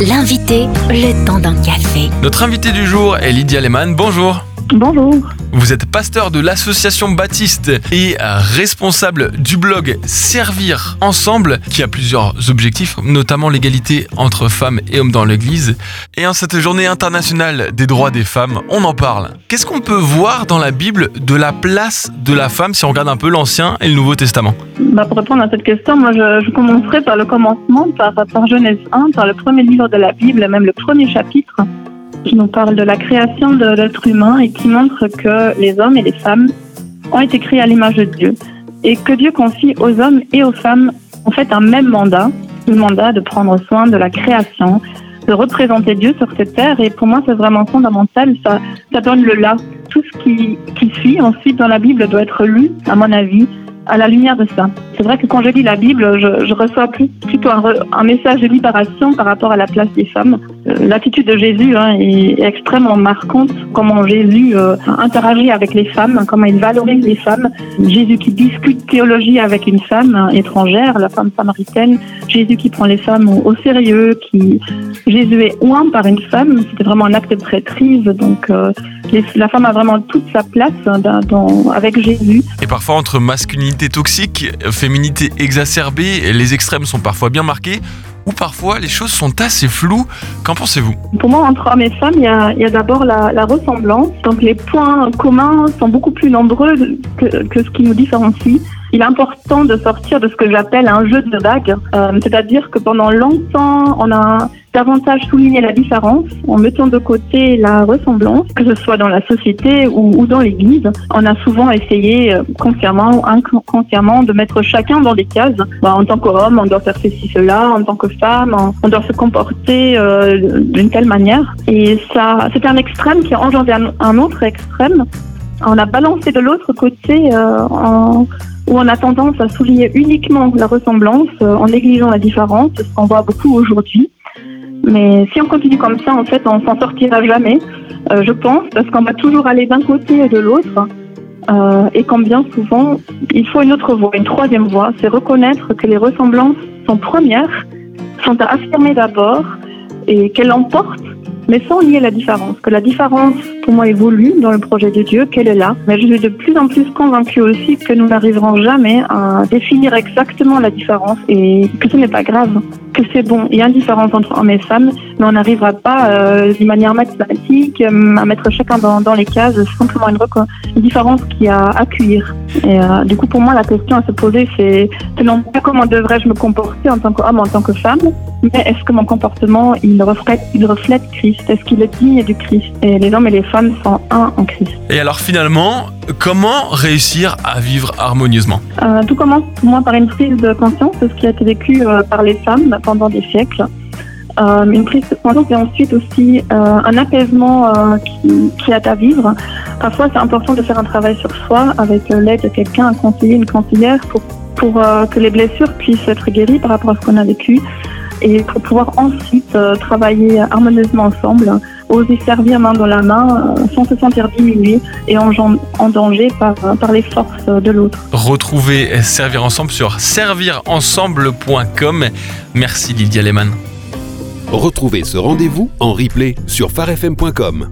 L'invité, le temps d'un café. Notre invité du jour est Lydia Lehmann. Bonjour. Bonjour. Vous êtes pasteur de l'association Baptiste et responsable du blog Servir Ensemble, qui a plusieurs objectifs, notamment l'égalité entre femmes et hommes dans l'Église. Et en cette journée internationale des droits des femmes, on en parle. Qu'est-ce qu'on peut voir dans la Bible de la place de la femme si on regarde un peu l'Ancien et le Nouveau Testament? Bah, pour répondre à cette question, moi je, je commencerai par le commencement, par, par Genèse 1, par le premier livre de la Bible, même le premier chapitre, qui nous parle de la création de l'être humain et qui montre que les hommes et les femmes ont été créés à l'image de Dieu et que Dieu confie aux hommes et aux femmes en fait un même mandat, le mandat de prendre soin de la création, de représenter Dieu sur cette terre. Et pour moi c'est vraiment fondamental, ça, ça donne le là. Tout ce qui, qui suit ensuite dans la Bible doit être lu, à mon avis, à la lumière de ça. C'est vrai que quand je lis la Bible, je, reçois plutôt un, message de libération par rapport à la place des femmes. Euh, L'attitude de Jésus hein, est extrêmement marquante, comment Jésus euh, interagit avec les femmes, comment il valorise les femmes. Jésus qui discute théologie avec une femme hein, étrangère, la femme samaritaine. Jésus qui prend les femmes au, sérieux, qui Jésus est oint par une femme. C'était vraiment un acte de traîtrise, donc euh, la femme a vraiment toute sa place hein, dans- dans- avec Jésus. Et parfois entre masculinité toxique, féminité exacerbée, les extrêmes sont parfois bien marqués, ou parfois les choses sont assez floues. Qu'en pensez-vous? Pour moi, entre hommes et femmes, il y a, d'abord la, la ressemblance. Donc les points communs sont beaucoup plus nombreux que, que ce qui nous différencie. Il est important de sortir de ce que j'appelle un jeu de vagues. Euh, C'est-à-dire que pendant longtemps, on a davantage souligné la différence en mettant de côté la ressemblance, que ce soit dans la société ou, dans l'Église. On a souvent essayé, euh, consciemment ou inconsciemment, de mettre chacun dans des cases. Bah, en tant qu'homme, on doit faire ceci, cela. En tant que femme, on, doit se comporter euh, d'une telle manière. Et ça, c'est un extrême qui a engendré un, autre extrême. On a balancé de l'autre côté euh, où on a tendance à souligner uniquement la ressemblance euh, en négligeant la différence, ce qu'on voit beaucoup aujourd'hui. Mais si on continue comme ça, en fait, on s'en sortira jamais, euh, je pense, parce qu'on va toujours aller d'un côté et de l'autre. Euh, et comme bien souvent, il faut une autre voie, une troisième voie, c'est reconnaître que les ressemblances sont premières, sont à affirmer d'abord, et qu'elles l'emportent, mais sans nier la différence. Que la différence, pour moi, évolue dans le projet de Dieu, qu'elle est là. Mais je suis de plus en plus convaincue aussi que nous n'arriverons jamais à définir exactement la différence et que ce n'est pas grave, que c'est bon. Il y a une différence entre hommes et femmes, mais on n'arrivera pas euh, d'une manière mathématique euh, à mettre chacun dans, les cases. C'est simplement une, différence qui a à cuire. Et euh, du coup, pour moi, la question à se poser, c'est non pas comment devrais-je me comporter en tant qu'homme, en tant que femme, mais est-ce que mon comportement, il reflète, il reflète Christ? Est-ce qu'il est digne du Christ? Et les hommes et les femmes sont un en Christ. Et alors finalement, comment réussir à vivre harmonieusement? Euh, tout commence pour moi par une prise de conscience de ce qui a été vécu euh, par les femmes pendant des siècles. Euh, une prise de conscience et ensuite aussi un apaisement qui, qui est à vivre. Parfois, c'est important de faire un travail sur soi avec l'aide de quelqu'un, un conseiller, une conseillère, pour, pour que les blessures puissent être guéries par rapport à ce qu'on a vécu et pour pouvoir ensuite euh, travailler harmonieusement ensemble, oser servir main dans la main euh, sans se sentir diminué et en, en danger par, par les forces de l'autre. Retrouvez Servir Ensemble sur servirensemble.com. Merci Lydia Lehmann. Retrouvez ce rendez-vous en replay sur farfm.com.